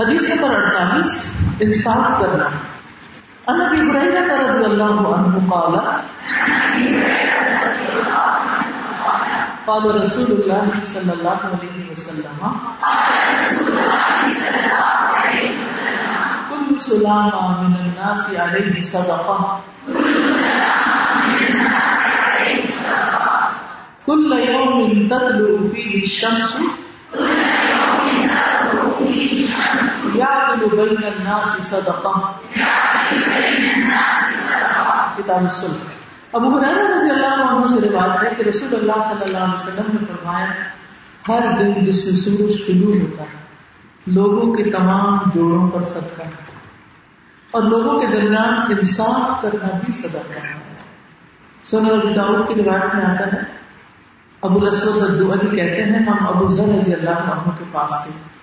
حدیث نمبر اڑتالیس انصاف کرنا۔ ان ابي هريره رضي الله عنه قال قال رسول الله صلى الله عليه وسلم كل سلامة من الناس عليه صدقة كل يوم تطلع فيه الشمس يعدل بين الناس صدقة کتاب السنة ابو حرارہ رضی اللہ عنہ سے روایت ہے کہ رسول اللہ صلی اللہ علیہ وسلم نے فرمایا، ہر دن جس میں سورج طلوع ہوتا ہے، لوگوں کے تمام جوڑوں پر صدقہ ہے۔ اور لوگوں کے درمیان انصاف کرنا بھی صدقہ ہے۔ سنن ابو داؤد کی روایت میں آتا ہے، ابو الاسود الدعلی کہتے ہیں، ہم ابو ذر رضی اللہ عنہ کے پاس تھے۔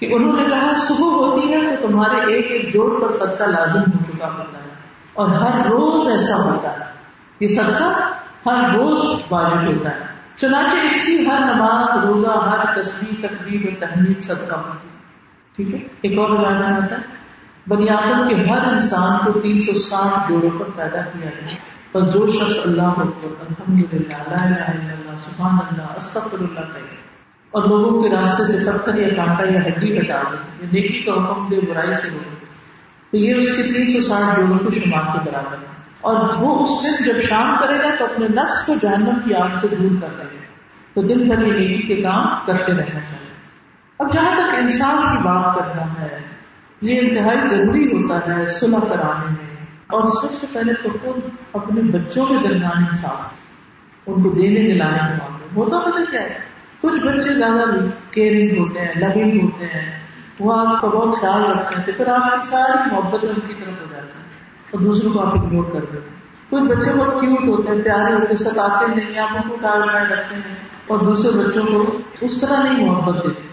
کہ انہوں نے کہا، صبح ہوتی ہے تو تمہارے ایک ایک جوڑ پر صدقہ لازم ہو چکا ہوتا ہے۔ اور ہر روز ایسا ہوتا ہے۔ یہ صدقہ ہر روز واجب ہوتا ہے۔ چنانچہ اس کی ہر نماز، روزہ، ہر تصویر تقریب تحمید، صدقہ ہوتی ہے۔ ٹھیک ہے؟ ایک اور روایت میں آتا ہے۔ بنی کے ہر انسان کو تین سو ساٹھ جوڑوں پر پیدا کیا گیا۔ پر جو شخص اللہ الحمد للہ اللہ، سبحان اللہ، استغفر اللہ کہے اور لوگوں کے راستے سے پتھر یا کانٹا یا ہڈی ہٹا دے یا نیکی کا حکم دے برائی سے روکے تو یہ اس کے تین سو ساٹھ جوڑوں کے شمار کے برابر ہے۔ اور وہ اس دن جب شام کرے گا تو اپنے نفس کو جہنم کی آگ سے دور کر دے گا تو دن بھر یہ نیکی کے کام کرتے رہنا چاہیے۔ اب جہاں تک انسان کی بات کرنا ہے، یہ انتہائی ضروری ہوتا ہے سلح کرانے میں۔ اور سب سے پہلے تو خود اپنے بچوں کے درمیان انصاف، ان کو دینے دلانے کے معاملے ہوتا پتہ کیا ہے؟ کچھ بچے زیادہ کیئرنگ ہوتے ہیں لونگ ہوتے ہیں۔ وہ آپ کا بہت خیال رکھتے ہیں۔ پھر آپ کی ساری محبت ان کی طرف ہو جاتی ہے اور دوسروں کو آپ اگنور کر دیتے کچھ بچے بہت کیوٹ ہوتے ہیں، پیارے ہوتے ستاتے نہیں آپ ان کو ٹال بنائے رکھتے ہیں اور دوسرے بچوں کو اس طرح نہیں محبت دیتے۔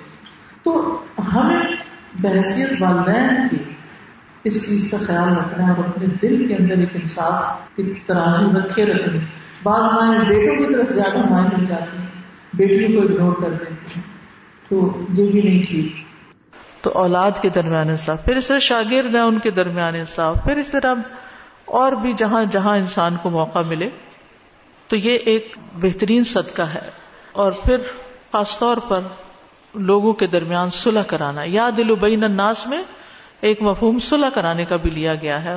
تو ہمیں بحثیت والدین کی اس چیز کا خیال رکھنا ہے۔ اور اپنے دل کے اندر ایک انصاف کی ترازی رکھے رکھنے۔ بعض مائیں بیٹوں کی طرف زیادہ مائیں مل جاتی۔ ہیں بیٹیوں کو اگنور کر دیتے تو یہ بھی نہیں ٹھیک تو اولاد کے درمیان انصاف، پھر اس طرح شاگرد ہیں ان کے درمیان انصاف، پھر اس طرح اور بھی جہاں جہاں انسان کو موقع ملے۔ تو یہ ایک بہترین صدقہ ہے۔ اور پھر خاص طور پر لوگوں کے درمیان صلح کرانا۔ یا دل بین الناس میں ایک مفہوم صلح کرانے کا بھی لیا گیا ہے۔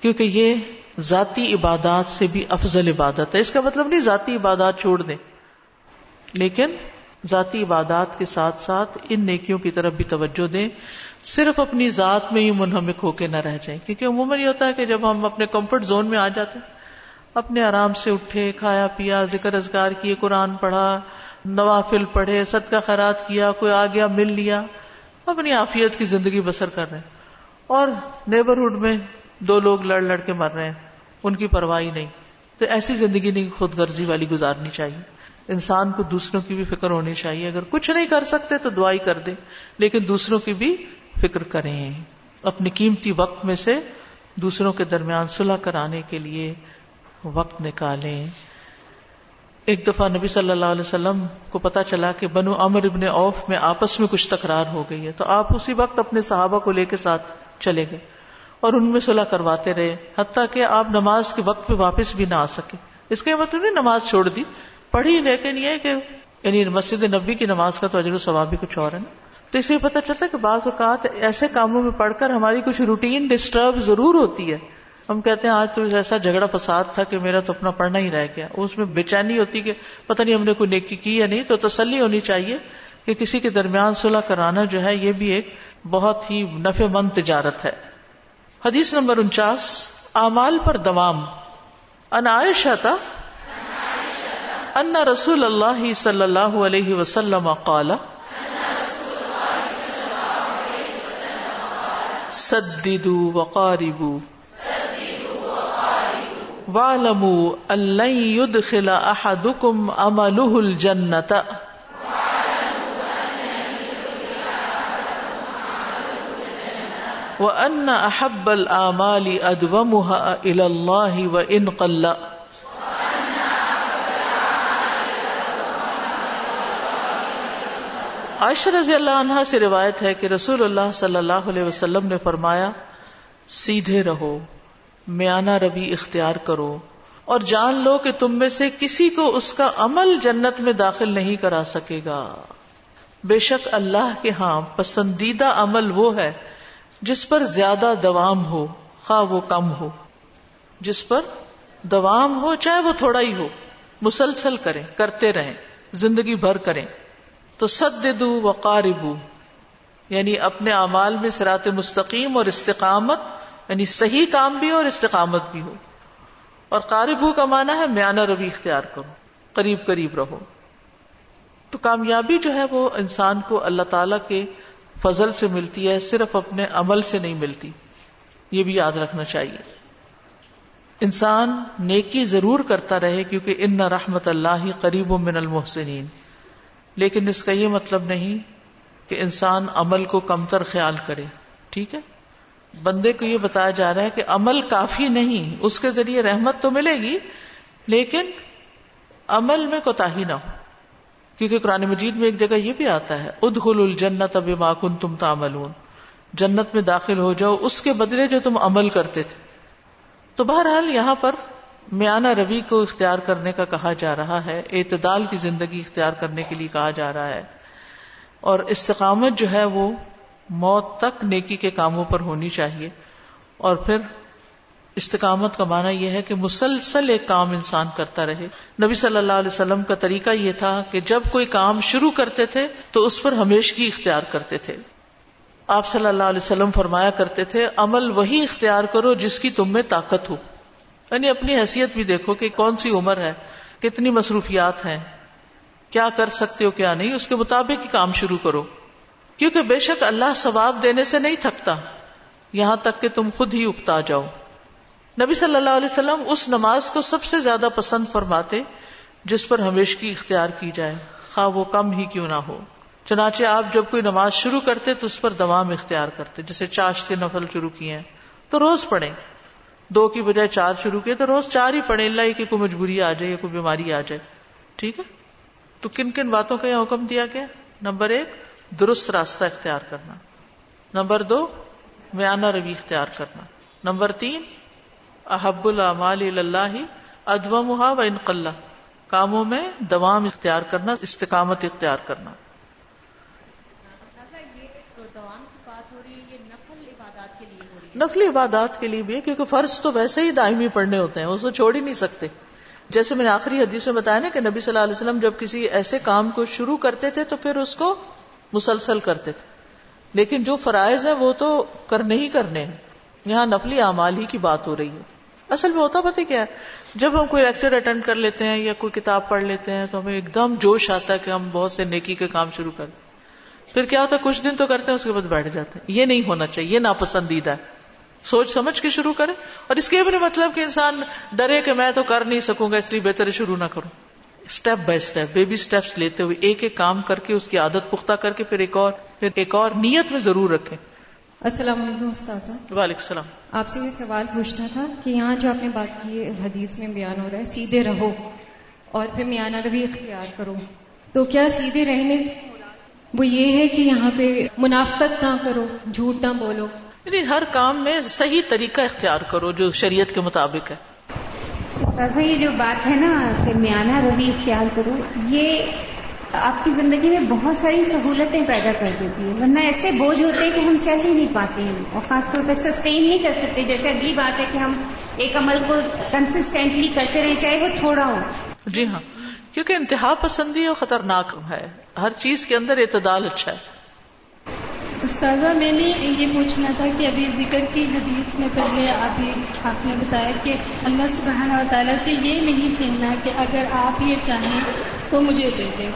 کیونکہ یہ ذاتی عبادات سے بھی افضل عبادت ہے۔ اس کا مطلب نہیں ذاتی عبادات چھوڑ دیں۔ لیکن ذاتی عبادات کے ساتھ ساتھ ان نیکیوں کی طرف بھی توجہ دیں، صرف اپنی ذات میں ہی منہمک ہو کے نہ رہ جائیں۔ کیونکہ عموماً یہ ہوتا ہے کہ جب ہم اپنے کمفرٹ زون میں آ جاتے ہیں، اپنے آرام سے اٹھے، کھایا پیا، ذکر ازگار کیے، قرآن پڑھا، نوافل پڑھے، صدقہ خیرات کیا، کوئی آ گیا، مل لیا، اپنی عافیت کی زندگی بسر کر رہے ہیں۔ اور نیبرہڈ میں دو لوگ لڑ لڑ کے مر رہے ہیں، ان کی پرواہی نہیں۔ تو ایسی زندگی نہیں خود غرضی والی گزارنی چاہیے۔ انسان کو دوسروں کی بھی فکر ہونی چاہیے۔ اگر کچھ نہیں کر سکتے تو دعائی کر دیں، لیکن دوسروں کی بھی فکر کریں۔ اپنی قیمتی وقت میں سے دوسروں کے درمیان صلح کرانے کے لیے وقت نکالیں۔ ایک دفعہ نبی صلی اللہ علیہ وسلم کو پتا چلا کہ بنو امر ابن اوف میں آپس میں کچھ تکرار ہو گئی ہے، تو آپ اسی وقت اپنے صحابہ کو لے کے ساتھ چلے گئے اور ان میں صلح کرواتے رہے، حتیٰ کہ آپ نماز کے وقت پہ واپس بھی نہ آ سکے۔ اس کا مطلب نہیں نماز چھوڑ دی پڑھی، لیکن یہ کہ یعنی مسجد نبی کی نماز کا تو اجر و ثواب بھی کچھ اور ہے نا۔ تو اس لیے پتا چلتا ہے کہ بعض اوقات ایسے کاموں میں پڑھ کر ہماری کچھ روٹین ڈسٹرب ضرور ہوتی ہے۔ ہم کہتے ہیں، آج تو ایسا جھگڑا فساد تھا کہ میرا تو اپنا پڑھنا ہی رہ گیا۔ اس میں بے چینی ہوتی کہ پتہ نہیں ہم نے کوئی نیکی کی یا نہیں، تو تسلی ہونی چاہیے کہ کسی کے درمیان صلح کرانا جو ہے، یہ بھی ایک بہت ہی نفع مند تجارت ہے۔ حدیث نمبر انچاس، اعمال پر دوام۔ ان عائشہ تھا ان رسول اللہ صلی اللہ علیہ وسلم قال، سددوا وقاربوا، واعلموا ان لن يدخل احدكم عمله الجنه وان احب الاعمال ادومها الى الله وان قل. عائشہ رضی اللہ عنہا سے روایت ہے کہ رسول اللہ صلی اللہ علیہ وسلم نے فرمایا، سیدھے رہو، میانہ روی اختیار کرو، اور جان لو کہ تم میں سے کسی کو اس کا عمل جنت میں داخل نہیں کرا سکے گا۔ بے شک اللہ کے ہاں پسندیدہ عمل وہ ہے جس پر زیادہ دوام ہو، خواہ وہ کم ہو۔ جس پر دوام ہو، چاہے وہ تھوڑا ہی ہو، مسلسل کریں، کرتے رہیں، زندگی بھر کریں۔ تو سد دو وقاربو یعنی اپنے اعمال میں سرات مستقیم اور استقامت یعنی صحیح کام بھی ہو اور استقامت بھی ہو۔ اور قاربو کا مانا ہے میانہ روی اختیار کرو، قریب قریب رہو۔ تو کامیابی جو ہے وہ انسان کو اللہ تعالی کے فضل سے ملتی ہے، صرف اپنے عمل سے نہیں ملتی۔ یہ بھی یاد رکھنا چاہیے۔ انسان نیکی ضرور کرتا رہے کیونکہ ان رحمت اللہ قریب من المحسنین۔ لیکن اس کا یہ مطلب نہیں کہ انسان عمل کو کمتر خیال کرے، ٹھیک ہے؟ بندے کو یہ بتایا جا رہا ہے کہ عمل کافی نہیں، اس کے ذریعے رحمت تو ملے گی، لیکن عمل میں کوتا ہی نہ ہو۔ کیونکہ قرآن مجید میں ایک جگہ یہ بھی آتا ہے ادخل الجنت اب ماکن تم تاملون جنت میں داخل ہو جاؤ، اس کے بدلے جو تم عمل کرتے تھے۔ تو بہرحال یہاں پر میانہ روی کو اختیار کرنے کا کہا جا رہا ہے، اعتدال کی زندگی اختیار کرنے کے لیے کہا جا رہا ہے۔ اور استقامت جو ہے وہ موت تک نیکی کے کاموں پر ہونی چاہیے۔ اور پھر استقامت کا معنی یہ ہے کہ مسلسل ایک کام انسان کرتا رہے۔ نبی صلی اللہ علیہ وسلم کا طریقہ یہ تھا کہ جب کوئی کام شروع کرتے تھے تو اس پر ہمیشگی اختیار کرتے تھے۔ آپ صلی اللہ علیہ وسلم فرمایا کرتے تھے، عمل وہی اختیار کرو جس کی تم میں طاقت ہو۔ یعنی اپنی حیثیت بھی دیکھو کہ کون سی عمر ہے، کتنی مصروفیات ہیں، کیا کر سکتے ہو، کیا نہیں، اس کے مطابق ہی کام شروع کرو۔ کیونکہ بے شک اللہ ثواب دینے سے نہیں تھکتا، یہاں تک کہ تم خود ہی اکتا جاؤ۔ نبی صلی اللہ علیہ وسلم اس نماز کو سب سے زیادہ پسند فرماتے، جس پر ہمیش کی اختیار کی جائے۔ خواہ وہ کم ہی کیوں نہ ہو۔ چنانچہ آپ جب کوئی نماز شروع کرتے تو اس پر دوام اختیار کرتے، جیسے چاشت کے نفل شروع کیے ہیں، تو روز پڑھیں۔ دو کی بجائے چار شروع کیے تو روز چار ہی پڑھیں۔ اللہ کی کوئی مجبوری آ جائے یا کوئی بیماری آ جائے۔ ٹھیک ہے؟ تو کن کن باتوں کا یہ حکم دیا گیا؟ نمبر ایک، درست راستہ اختیار کرنا۔ نمبر دو، میانہ روی اختیار کرنا۔ نمبر تین، احب العمال اللہ ادو و انقلہ کاموں میں دوام اختیار کرنا، استقامت اختیار کرنا۔ نفلی عبادات کے لیے بھی کیونکہ فرض تو ویسے ہی دائمی پڑھنے ہوتے ہیں، اس کو چھوڑ ہی نہیں سکتے۔ جیسے میں نے آخری حدیث میں بتایا نا کہ نبی صلی اللہ علیہ وسلم جب کسی ایسے کام کو شروع کرتے تھے تو پھر اس کو مسلسل کرتے تھے۔ لیکن جو فرائض ہیں وہ تو کرنے ہی کرنے ہیں۔ یہاں نفلی اعمال ہی کی بات ہو رہی ہے۔ اصل میں ہوتا پتہ کیا ہے، جب ہم کوئی لیکچر اٹینڈ کر لیتے ہیں یا کوئی کتاب پڑھ لیتے ہیں تو ہمیں ایک دم جوش آتا ہے کہ ہم بہت سے نیکی کے کام شروع کر پھر کیا ہوتا ہے، کچھ دن تو کرتے ہیں، اس کے بعد بیٹھ جاتے ہیں۔ یہ نہیں ہونا چاہیے، یہ ناپسندیدہ ہے۔ سوچ سمجھ کے شروع کرے اور اس کے بھی مطلب کہ انسان ڈرے کہ میں تو کر نہیں سکوں گا اس لیے بہتر شروع نہ کروں۔ Step by step baby steps لیتے ہوئے ایک ایک کام کر کے اس کی عادت پختہ کر کے پھر ایک اور پھر ایک اور نیت میں ضرور رکھیں۔ السلام علیکم استاذ وعلیکم السلام۔ آپ سے یہ سوال پوچھنا تھا کہ یہاں جو آپ نے بات کی حدیث میں بیان ہو رہا ہے سیدھے رہو اور پھر میانہ روی اختیار کرو۔ تو کیا سیدھے رہنے وہ یہ ہے کہ یہاں پہ منافقت نہ کرو جھوٹ نہ بولو؟ یعنی ہر کام میں صحیح طریقہ اختیار کرو جو شریعت کے مطابق ہے۔ یہ جو بات ہے نا کہ میانہ روی اختیار کرو یہ آپ کی زندگی میں بہت ساری سہولتیں پیدا کر دیتی ہے ورنہ ایسے بوجھ ہوتے ہیں کہ ہم چل ہی نہیں پاتے ہیں اور خاص طور پہ سسٹین نہیں کر سکتے۔ جیسے اگلی بات ہے کہ ہم ایک عمل کو کنسسٹینٹلی کرتے رہیں چاہے وہ تھوڑا ہو۔ جی ہاں کیونکہ انتہا پسندی اور خطرناک ہے۔ ہر چیز کے اندر اعتدال اچھا ہے۔ استاذہ، میں نے یہ پوچھنا تھا کہ ابھی ذکر کی حدیث میں پہلے ابھی آپ نے بتایا کہ اللہ سبحانہ و تعالیٰ سے یہ نہیں کہنا کہ اگر آپ یہ چاہیں تو مجھے دے دیں۔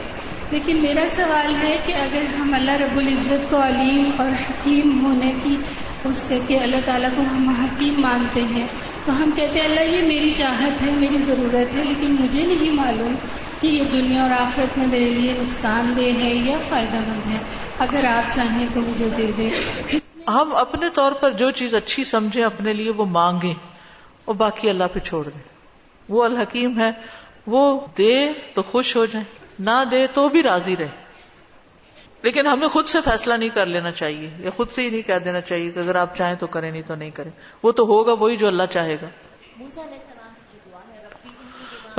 لیکن میرا سوال ہے کہ اگر ہم اللہ رب العزت کو علیم اور حکیم ہونے کی اس سے کہ اللہ تعالیٰ کو ہم حکیم مانتے ہیں، تو ہم کہتے ہیں، اللہ، یہ میری چاہت ہے، میری ضرورت ہے، لیکن مجھے نہیں معلوم کہ یہ دنیا اور آخرت میں میرے لیے نقصان دہ ہے یا فائدہ مند ہے۔ اگر آپ چاہیں تو مجھے دے دیں۔ ہم اپنے طور پر جو چیز اچھی سمجھیں اپنے لیے وہ مانگیں اور باقی اللہ پہ چھوڑ دیں۔ وہ الحکیم ہے۔ وہ دے تو خوش ہو جائیں۔ نہ دے تو بھی راضی رہے لیکن ہمیں خود سے فیصلہ نہیں کر لینا چاہیے یا خود سے ہی نہیں کہہ دینا چاہیے کہ اگر آپ چاہیں تو کریں نہیں تو نہیں کریں۔ وہ تو ہوگا وہی جو اللہ چاہے گا۔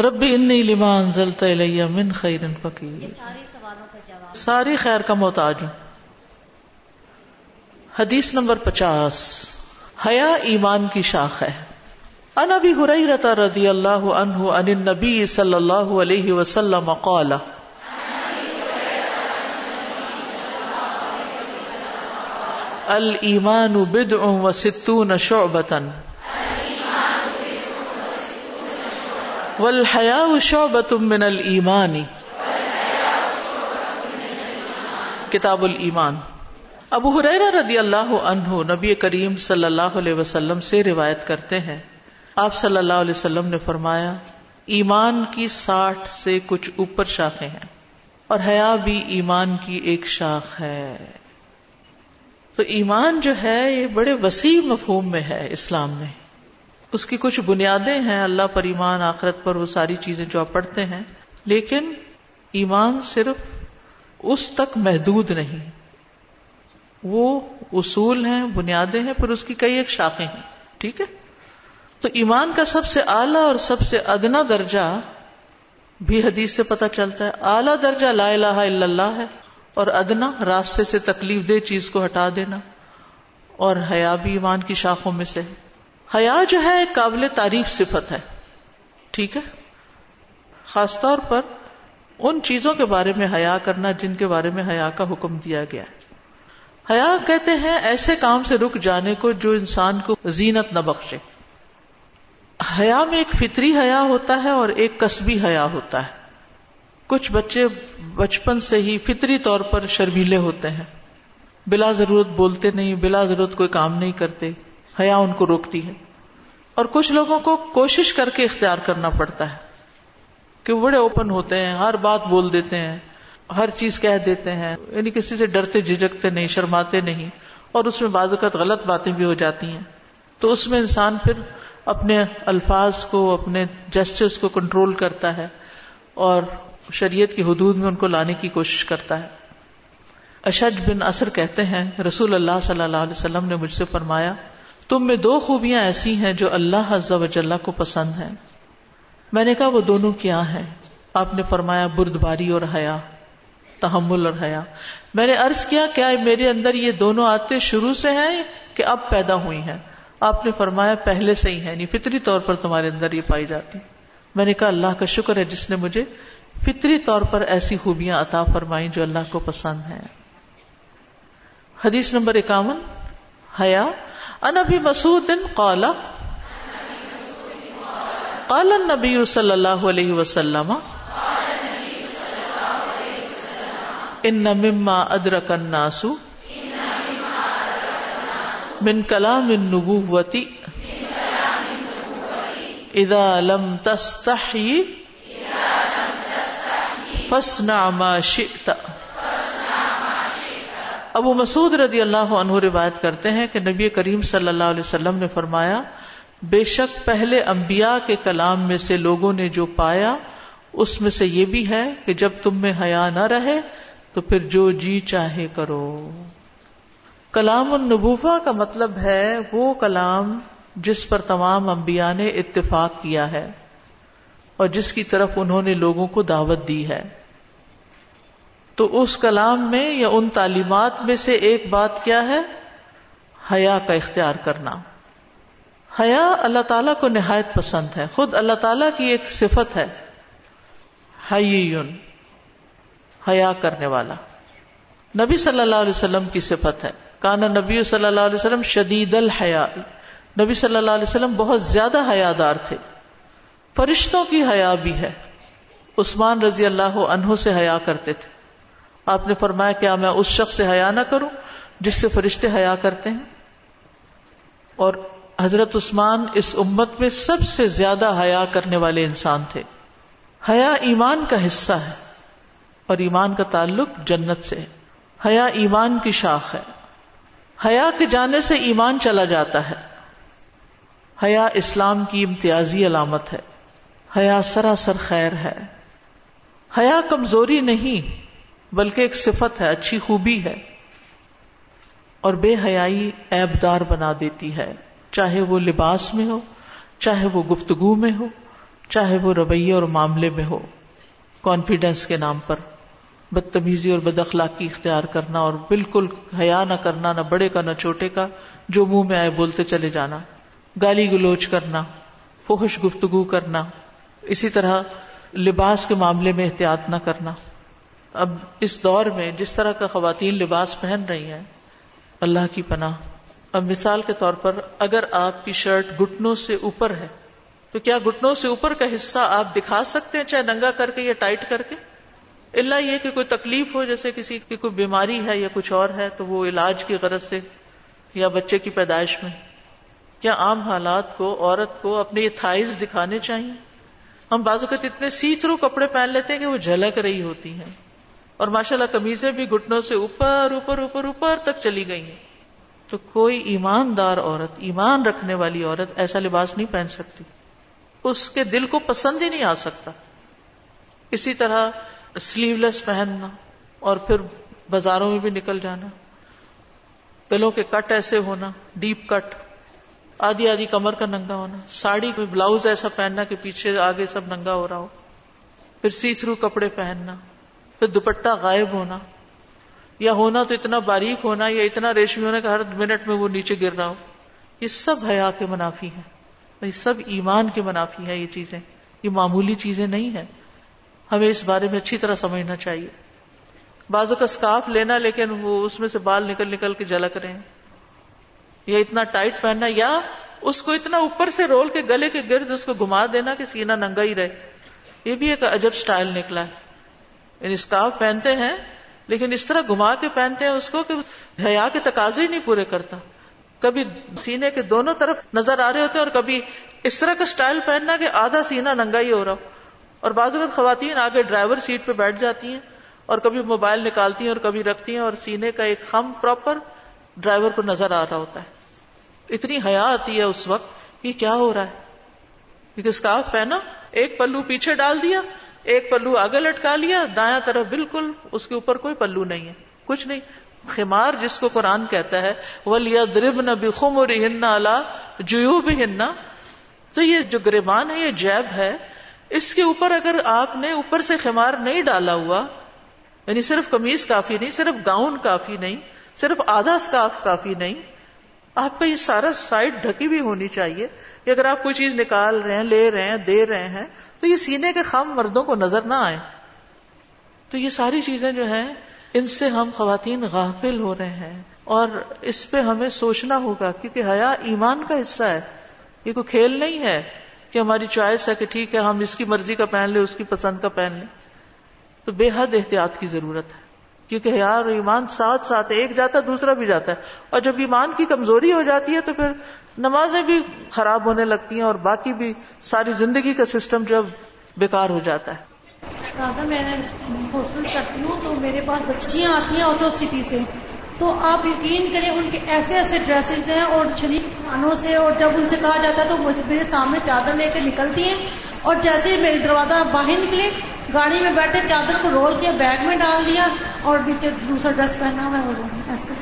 ربی انی لما انزلت الیہ من خیر فقیر۔ ساری خیر کا محتاج ہوں۔ حدیث نمبر پچاس۔ حیا ایمان کی شاخ ہے۔ ان ابی حریرہ رضی اللہ عنہ ان النبی صلی اللہ علیہ وسلم قال۔ الایمان بدع و ستون شعبتا والحیاء شعبت من الایمان۔ کتاب الایمان۔ ابو حریرہ رضی اللہ عنہ نبی کریم صلی اللہ علیہ وسلم سے روایت کرتے ہیں۔ آپ صلی اللہ علیہ وسلم نے فرمایا، ایمان کی ساٹھ سے کچھ اوپر شاخیں ہیں اور حیا بھی ایمان کی ایک شاخ ہے۔ تو ایمان جو ہے، یہ بڑے وسیع مفہوم میں ہے اسلام میں۔ اس کی کچھ بنیادیں ہیں، اللہ پر ایمان، آخرت پر وہ ساری چیزیں جو آپ پڑھتے ہیں۔ لیکن ایمان صرف اس تک محدود نہیں۔ وہ اصول ہیں، بنیادیں ہیں پھر اس کی کئی ایک شاخیں ہیں۔ ٹھیک ہے؟ تو ایمان کا سب سے اعلیٰ اور سب سے ادنا درجہ بھی حدیث سے پتہ چلتا ہے۔ اعلیٰ درجہ لا الہ الا اللہ ہے اور ادنا راستے سے تکلیف دہ چیز کو ہٹا دینا اور حیا بھی ایمان کی شاخوں میں سے ہے۔ حیا جو ہے، ایک قابل تعریف صفت ہے۔ ٹھیک ہے؟ خاص طور پر ان چیزوں کے بارے میں حیا کرنا جن کے بارے میں حیا کا حکم دیا گیا ہے۔ حیا کہتے ہیں ایسے کام سے رک جانے کو جو انسان کو زینت نہ بخشے۔ حیا میں ایک فطری حیا ہوتا ہے اور ایک قصبی حیا ہوتا ہے۔ کچھ بچے بچپن سے ہی فطری طور پر شرمیلے ہوتے ہیں۔ بلا ضرورت بولتے نہیں، بلا ضرورت کوئی کام نہیں کرتے۔ حیا ان کو روکتی ہے۔ اور کچھ لوگوں کو کوشش کر کے اختیار کرنا پڑتا ہے۔ کہ وہ بڑے اوپن ہوتے ہیں، ہر بات بول دیتے ہیں، ہر چیز کہہ دیتے ہیں یعنی کسی سے ڈرتے جھجکتے نہیں، شرماتے نہیں، اور اس میں بعض اوقات غلط باتیں بھی ہو جاتی ہیں۔ تو اس میں انسان پھر اپنے الفاظ کو، اپنے جسٹس کو کنٹرول کرتا ہے اور شریعت کی حدود میں ان کو لانے کی کوشش کرتا ہے۔ اشج بن اثر کہتے ہیں، رسول اللہ صلی اللہ علیہ وسلم نے مجھ سے فرمایا، تم میں دو خوبیاں ایسی ہیں جو اللہ حض وجاللہ کو پسند ہیں۔ میں نے کہا وہ دونوں کیا ہیں؟ آپ نے فرمایا بردباری اور حیا، تحمل اور حیا۔ میں نے عرض کیا کیا میرے اندر یہ دونوں آتے شروع سے ہیں کہ اب پیدا ہوئی ہیں؟ آپ نے فرمایا پہلے سے ہی ہے یعنی فطری طور پر تمہارے اندر یہ پائی جاتی۔ میں نے کہا اللہ کا شکر ہے جس نے مجھے فطری طور پر ایسی خوبیاں عطا فرمائی جو اللہ کو پسند ہیں۔ حدیث نمبر اکاون، حیا انبی مسعود قال قال النبی صلی اللہ علیہ وسلم، ان مما ادرک الناس، من کلام النبوتی اذا لم تستحی فسنا ما شئت. ابو مسعود رضی اللہ عنہ روایت کرتے ہیں کہ نبی کریم صلی اللہ علیہ وسلم نے فرمایا بے شک پہلے انبیاء کے کلام میں سے لوگوں نے جو پایا، اس میں سے یہ بھی ہے کہ جب تم میں حیا نہ رہے، تو پھر جو جی چاہے کرو۔ کلام النبوفا کا مطلب ہے وہ کلام جس پر تمام انبیاء نے اتفاق کیا ہے اور جس کی طرف انہوں نے لوگوں کو دعوت دی ہے۔ تو اس کلام میں یا ان تعلیمات میں سے ایک بات کیا ہے؟ حیا کا اختیار کرنا۔ حیا اللہ تعالیٰ کو نہایت پسند ہے۔ خود اللہ تعالیٰ کی ایک صفت ہے۔ حیا کرنے والا۔ نبی صلی اللہ علیہ وسلم کی صفت ہے۔ کانا نبی صلی اللہ علیہ وسلم شدید الحیا۔ نبی صلی اللہ علیہ وسلم بہت زیادہ حیا دار تھے۔ فرشتوں کی حیا بھی ہے۔ عثمان رضی اللہ عنہ سے حیا کرتے تھے۔ آپ نے فرمایا کیا میں اس شخص سے حیا نہ کروں جس سے فرشتے حیا کرتے ہیں؟ اور حضرت عثمان اس امت میں سب سے زیادہ حیا کرنے والے انسان تھے۔ حیا ایمان کا حصہ ہے اور ایمان کا تعلق جنت سے حیا ایمان کی شاخ ہے۔ حیا کے جانے سے ایمان چلا جاتا ہے۔ حیا اسلام کی امتیازی علامت ہے۔ حیا سراسر خیر ہے۔ حیا کمزوری نہیں، بلکہ ایک صفت ہے، اچھی خوبی ہے اور بے حیائی ایب دار بنا دیتی ہے۔ چاہے وہ لباس میں ہو، چاہے وہ گفتگو میں ہو، چاہے وہ رویے اور معاملے میں ہو۔ کانفیڈینس کے نام پر، بدتمیزی اور بد اخلاقی اختیار کرنا اور بالکل حیا نہ کرنا، نہ بڑے کا نہ چھوٹے کا، جو منہ میں آئے بولتے چلے جانا۔ گالی گلوچ کرنا فوہش گفتگو کرنا۔ اسی طرح لباس کے معاملے میں احتیاط نہ کرنا۔ اب اس دور میں جس طرح کا خواتین لباس پہن رہی ہیں، اللہ کی پناہ۔ اب مثال کے طور پر اگر آپ کی شرٹ گٹنوں سے اوپر ہے، تو کیا گٹنوں سے اوپر کا حصہ آپ دکھا سکتے ہیں چاہے ننگا کر کے یا ٹائٹ کر کے؟ اللہ یہ کہ کوئی تکلیف ہو، جیسے کسی کی کوئی بیماری ہے یا کچھ اور ہے، تو وہ علاج کی غرض سے یا بچے کی پیدائش میں۔ کیا عام حالات کو عورت کو اپنے یہ تھائز دکھانے چاہیے؟ ہم بعض اوقات اتنے سی تھرو کپڑے پہن لیتے ہیں کہ وہ جھلک رہی ہوتی ہیں۔ اور ماشاء اللہ کمیزیں بھی گٹنوں سے اوپر اوپر اوپر اوپر تک چلی گئی ہیں۔ تو کوئی ایماندار عورت، ایمان رکھنے والی عورت ایسا لباس نہیں پہن سکتی۔ اس کے دل کو پسند ہی نہیں آ سکتا۔ اسی طرح سلیو لیس پہننا اور پھر بازاروں میں بھی نکل جانا۔ گلوں کے کٹ ایسے ہونا ڈیپ کٹ آدھی آدھی کمر کا ننگا ہونا۔ ساڑی کوئی بلاؤز ایسا پہننا کہ پیچھے آگے سب ننگا ہو رہا ہو۔ پھر سی تھرو کپڑے پہننا۔ پھر دوپٹہ غائب ہونا۔ یا ہونا تو اتنا باریک ہونا، یا اتنا ریشمی ہونا کہ ہر منٹ میں وہ نیچے گر رہا ہو یہ سب حیا کے منافی ہیں۔ یہ سب ایمان کے منافی ہیں، یہ چیزیں۔ یہ معمولی چیزیں نہیں ہیں۔ ہمیں اس بارے میں اچھی طرح سمجھنا چاہیے۔ بازو کا اسکارف لینا، لیکن وہ اس میں سے بال نکل نکل کے جھلک رہے ہیں۔ یا اتنا ٹائٹ پہننا، یا اس کو اتنا اوپر سے رول کے گلے کے گرد اس کو گھما دینا کہ سینا ننگا ہی رہے۔ یہ بھی ایک عجب سٹائل نکلا ہے۔ یعنی اسکارف پہنتے ہیں لیکن اس طرح گھما کے پہنتے ہیں اس کو کہ حیا کے تقاضے نہیں پورے کرتا۔ کبھی سینے کے دونوں طرف نظر آ رہے ہوتے ہیں اور کبھی اس طرح کا سٹائل پہننا کہ آدھا سینا ننگا ہی ہو رہا ہو۔ اور بعض اوقات خواتین آگے ڈرائیور سیٹ پہ بیٹھ جاتی ہیں اور کبھی موبائل نکالتی ہیں اور کبھی رکھتی ہیں اور سینے کا ایک خم پراپر ڈرائیور کو نظر آ رہا ہوتا ہے۔ اتنی حیا آتی ہے اس وقت یہ کیا ہو رہا ہے؟ کیونکہ اسکارف پہنا ایک پلو پیچھے ڈال دیا ایک پلو آگے لٹکا لیا، دایاں طرف بالکل اس کے اوپر کوئی پلو نہیں ہے، کچھ نہیں۔ خمار جس کو قرآن کہتا ہے ولیا درب نہ بخم اور جو بھی تو یہ جو گریبان ہے، یہ جیب ہے، اس کے اوپر اگر آپ نے اوپر سے خمار نہیں ڈالا ہوا یعنی صرف قمیض کافی نہیں، صرف گاؤن کافی نہیں، صرف آدھا اسکارف کافی نہیں آپ کا یہ سارا سائڈ ڈھکی بھی ہونی چاہیے کہ اگر آپ کوئی چیز نکال رہے ہیں، لے رہے ہیں، دے رہے ہیں، تو یہ سینے کے خام مردوں کو نظر نہ آئے۔ تو یہ ساری چیزیں جو ہیں، ان سے ہم خواتین غافل ہو رہے ہیں۔ اور اس پہ ہمیں سوچنا ہوگا، کیونکہ حیا ایمان کا حصہ ہے۔ یہ کوئی کھیل نہیں ہے کہ ہماری چوائس ہے کہ ٹھیک ہے، ہم اس کی مرضی کا پہن لیں، اس کی پسند کا پہن لیں۔ تو بے حد احتیاط کی ضرورت ہے۔ کیونکہ یار ایمان ساتھ ساتھ ایک جاتا دوسرا بھی جاتا ہے۔ اور جب ایمان کی کمزوری ہو جاتی ہے تو پھر نمازیں بھی خراب ہونے لگتی ہیں اور باقی بھی ساری زندگی کا سسٹم جب بیکار ہو جاتا ہے۔ میں ہاسٹل کرتی ہوں تو میرے پاس بچیاں آتی ہیں آؤٹ آف سٹی سے۔ تو آپ یقین کریں ان کے ایسے ایسے ڈریسز ہیں اور چھلی کھانوں سے اور جب ان سے کہا جاتا ہے تو میرے سامنے چادر لے کے نکلتی ہیں اور جیسے ہی میری دروازہ باہر نکلے، گاڑی میں بیٹھے چادر کو رول کیا بیگ میں ڈال دیا اور نیچے دوسرا ڈریس پہنا ہوا ہے ایسے۔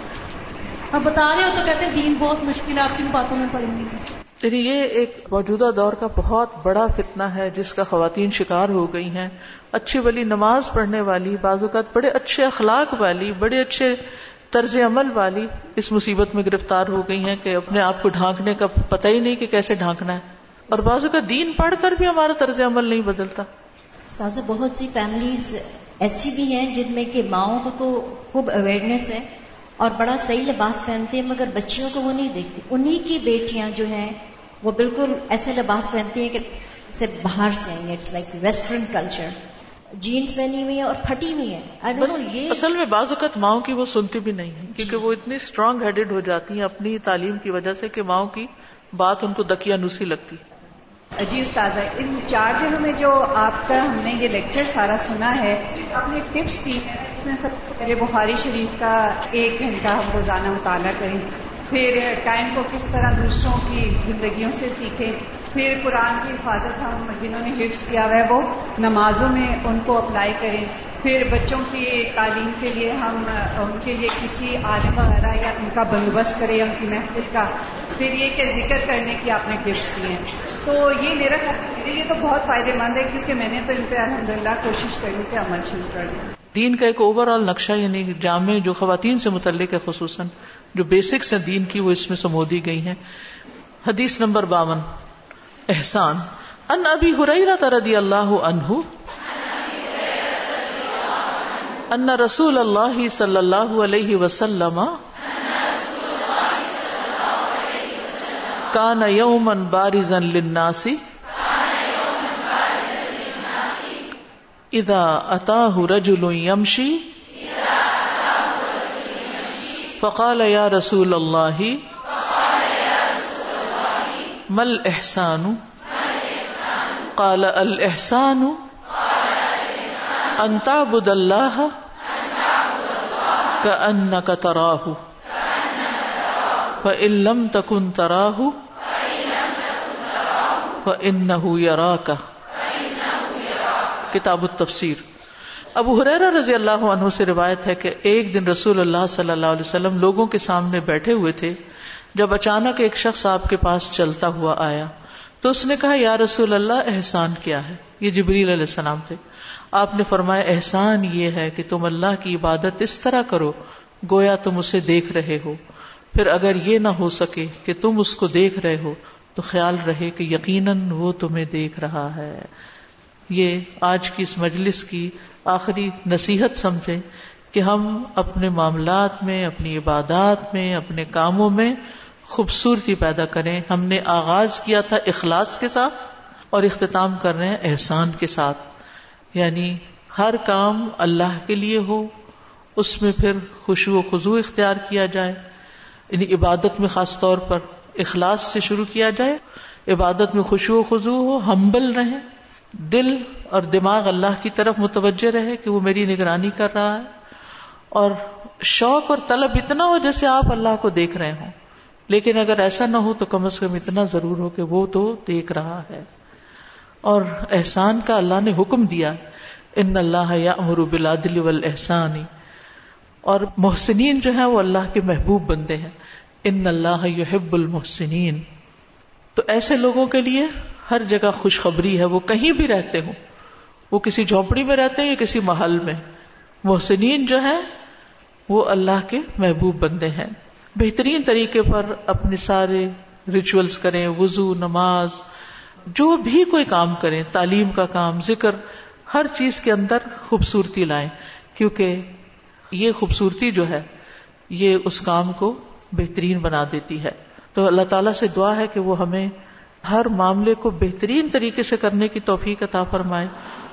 اب بتا رہے ہو تو کہتے ہیں دین بہت مشکل آپ کی باتوں میں پڑیں گی یعنی یہ ایک موجودہ دور کا بہت بڑا فتنہ ہے، جس کا خواتین شکار ہو گئی ہیں۔ اچھی والی نماز پڑھنے والی، بعض اوقات بڑے اچھے اخلاق والی، بڑے اچھے طرز عمل والی اس مصیبت میں گرفتار ہو گئی ہیں کہ اپنے آپ کو ڈھانکنے کا پتہ ہی نہیں کہ کیسے ڈھانکنا ہے۔ اور بازو کا دین پڑھ کر بھی ہمارا طرز عمل نہیں بدلتا۔ سازا، بہت سی فیملیز ایسی بھی ہیں جن میں کہ ماؤں کو تو خوب اویئرنیس ہے اور بڑا صحیح لباس پہنتے ہیں، مگر بچیوں کو وہ نہیں دیکھتی انہی کی بیٹیاں جو ہیں، وہ بالکل ایسے لباس پہنتی ہیں کہ باہر سے it's like western culture jeans پہنی ہوئی ہے اور پھٹی ہوئی ہے بس اصل میں بعض اوقات ماؤں کی وہ سنتی بھی نہیں ہے کیونکہ وہ اتنی اسٹرانگ ہیڈیڈ ہو جاتی ہیں اپنی تعلیم کی وجہ سے کہ ماؤں کی بات ان کو دکیا نوسی لگتی۔ جی استاد ان چار دنوں میں جو آپ کا ہم نے یہ لیکچر سارا سنا ہے آپ نے ٹپس دی اس میں سب پہلے بخاری شریف کا ایک گھنٹہ ہم روزانہ مطالعہ کریں۔ پھر ٹائم کو کس طرح دوسروں کی زندگیوں سے سیکھیں۔ پھر قرآن کی حفاظت ہم جنہوں نے حفظ کیا ہوا ہے، وہ نمازوں میں ان کو اپلائی کریں۔ پھر بچوں کی تعلیم کے لیے ہم، ان کے لیے کسی عالم وغیرہ یا ان کا بندوبست کریں، ان کی محفل کا۔ پھر یہ کہ ذکر کرنے کی آپ نے گفٹ دیے ہیں۔ تو یہ میرا میرے لیے تو بہت فائدے مند ہے، کیونکہ میں نے تو ان پہ الحمد للہ کوشش کرنے کے عمل شروع کر دیا دین کا ایک اوور آل نقشہ یعنی جامع جو خواتین سے متعلق ہے، خصوصاً جو بیسکس ہیں دین کی، وہ اس میں سمودی گئی ہیں۔ حدیث نمبر باون، احسان۔ ان ابی حریرہ رضی اللہ عنہ، ان رسول اللہ صلی اللہ علیہ وسلم، کان یوما بارزا للناس اذا اتاه رجل يمشي فقال يا رسول الله ما الاحسان قال الاحسان ان تعبد الله كانك تراه، فان لم تكن تراه فانه يراك کتاب التفسیر۔ ابو حریر رضی اللہ عنہ سے روایت ہے کہ ایک دن رسول اللہ صلی اللہ علیہ وسلم لوگوں کے سامنے بیٹھے ہوئے تھے، جب اچانک ایک شخص آپ کے پاس چلتا ہوا آیا تو اس نے کہا، یا رسول اللہ، احسان کیا ہے؟ یہ جبریل علیہ السلام تھے۔ آپ نے فرمایا، احسان یہ ہے کہ تم اللہ کی عبادت اس طرح کرو، گویا تم اسے دیکھ رہے ہو۔ پھر اگر یہ نہ ہو سکے کہ تم اس کو دیکھ رہے ہو، تو خیال رہے کہ یقیناً وہ تمہیں دیکھ رہا ہے۔ یہ آج کی اس مجلس کی آخری نصیحت سمجھے کہ ہم اپنے معاملات میں، اپنی عبادات میں، اپنے کاموں میں خوبصورتی پیدا کریں۔ ہم نے آغاز کیا تھا اخلاص کے ساتھ اور اختتام کر رہے ہیں احسان کے ساتھ۔ یعنی ہر کام اللہ کے لیے ہو، اس میں پھر خوشو و خزو اختیار کیا جائے۔ یعنی عبادت میں خاص طور پر اخلاص سے شروع کیا جائے۔ عبادت میں خوشو و خزو ہو، ہمبل رہیں۔ دل اور دماغ اللہ کی طرف متوجہ رہے کہ وہ میری نگرانی کر رہا ہے اور شوق اور طلب اتنا ہو جیسے آپ اللہ کو دیکھ رہے ہوں۔ لیکن اگر ایسا نہ ہو تو کم از کم اتنا ضرور ہو کہ وہ تو دیکھ رہا ہے۔ اور احسان کا اللہ نے حکم دیا، ان اللہ یا امر بلادل احسانی اور محسنین جو ہے وہ اللہ کے محبوب بندے ہیں۔ ان اللہ یحب المحسنین۔ تو ایسے لوگوں کے لیے ہر جگہ خوشخبری ہے، وہ کہیں بھی رہتے ہوں۔ وہ کسی جھونپڑی میں رہتے ہیں یا کسی محل میں۔ محسنین جو ہے وہ اللہ کے محبوب بندے ہیں۔ بہترین طریقے پر اپنے سارے ریچولس کریں، وضو، نماز، جو بھی کوئی کام کریں، تعلیم کا کام، ذکر، ہر چیز کے اندر خوبصورتی لائیں۔ کیونکہ یہ خوبصورتی جو ہے، یہ اس کام کو بہترین بنا دیتی ہے۔ تو اللہ تعالیٰ سے دعا ہے کہ وہ ہمیں ہر معاملے کو بہترین طریقے سے کرنے کی توفیق عطا فرمائے۔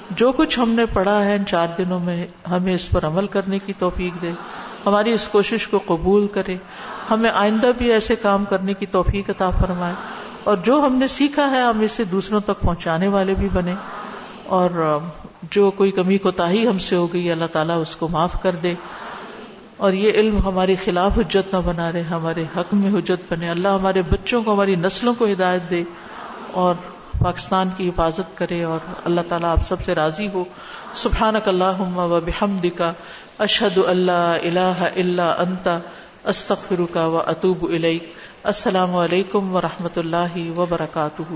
جو کچھ ہم نے پڑھا ہے ان چار دنوں میں ہمیں اس پر عمل کرنے کی توفیق دے۔ ہماری اس کوشش کو قبول کرے۔ ہمیں آئندہ بھی ایسے کام کرنے کی توفیق عطا فرمائے۔ اور جو ہم نے سیکھا ہے، ہم اسے دوسروں تک پہنچانے والے بھی بنے۔ اور جو کوئی کمی کو تاہی ہم سے ہو گئی، اللہ تعالیٰ اس کو معاف کر دے۔ اور یہ علم ہمارے خلاف حجت نہ بنا رہے، ہمارے حق میں حجت بنے۔ اللہ ہمارے بچوں کو، ہماری نسلوں کو ہدایت دے اور پاکستان کی حفاظت کرے اور اللہ تعالیٰ آپ سب سے راضی ہو۔ سبحان اللہ و بحمد کا اشد اللہ اللہ اللہ انتا استخر کا و اطوب السلام علیکم و رحمۃ اللہ وبرکاتہ۔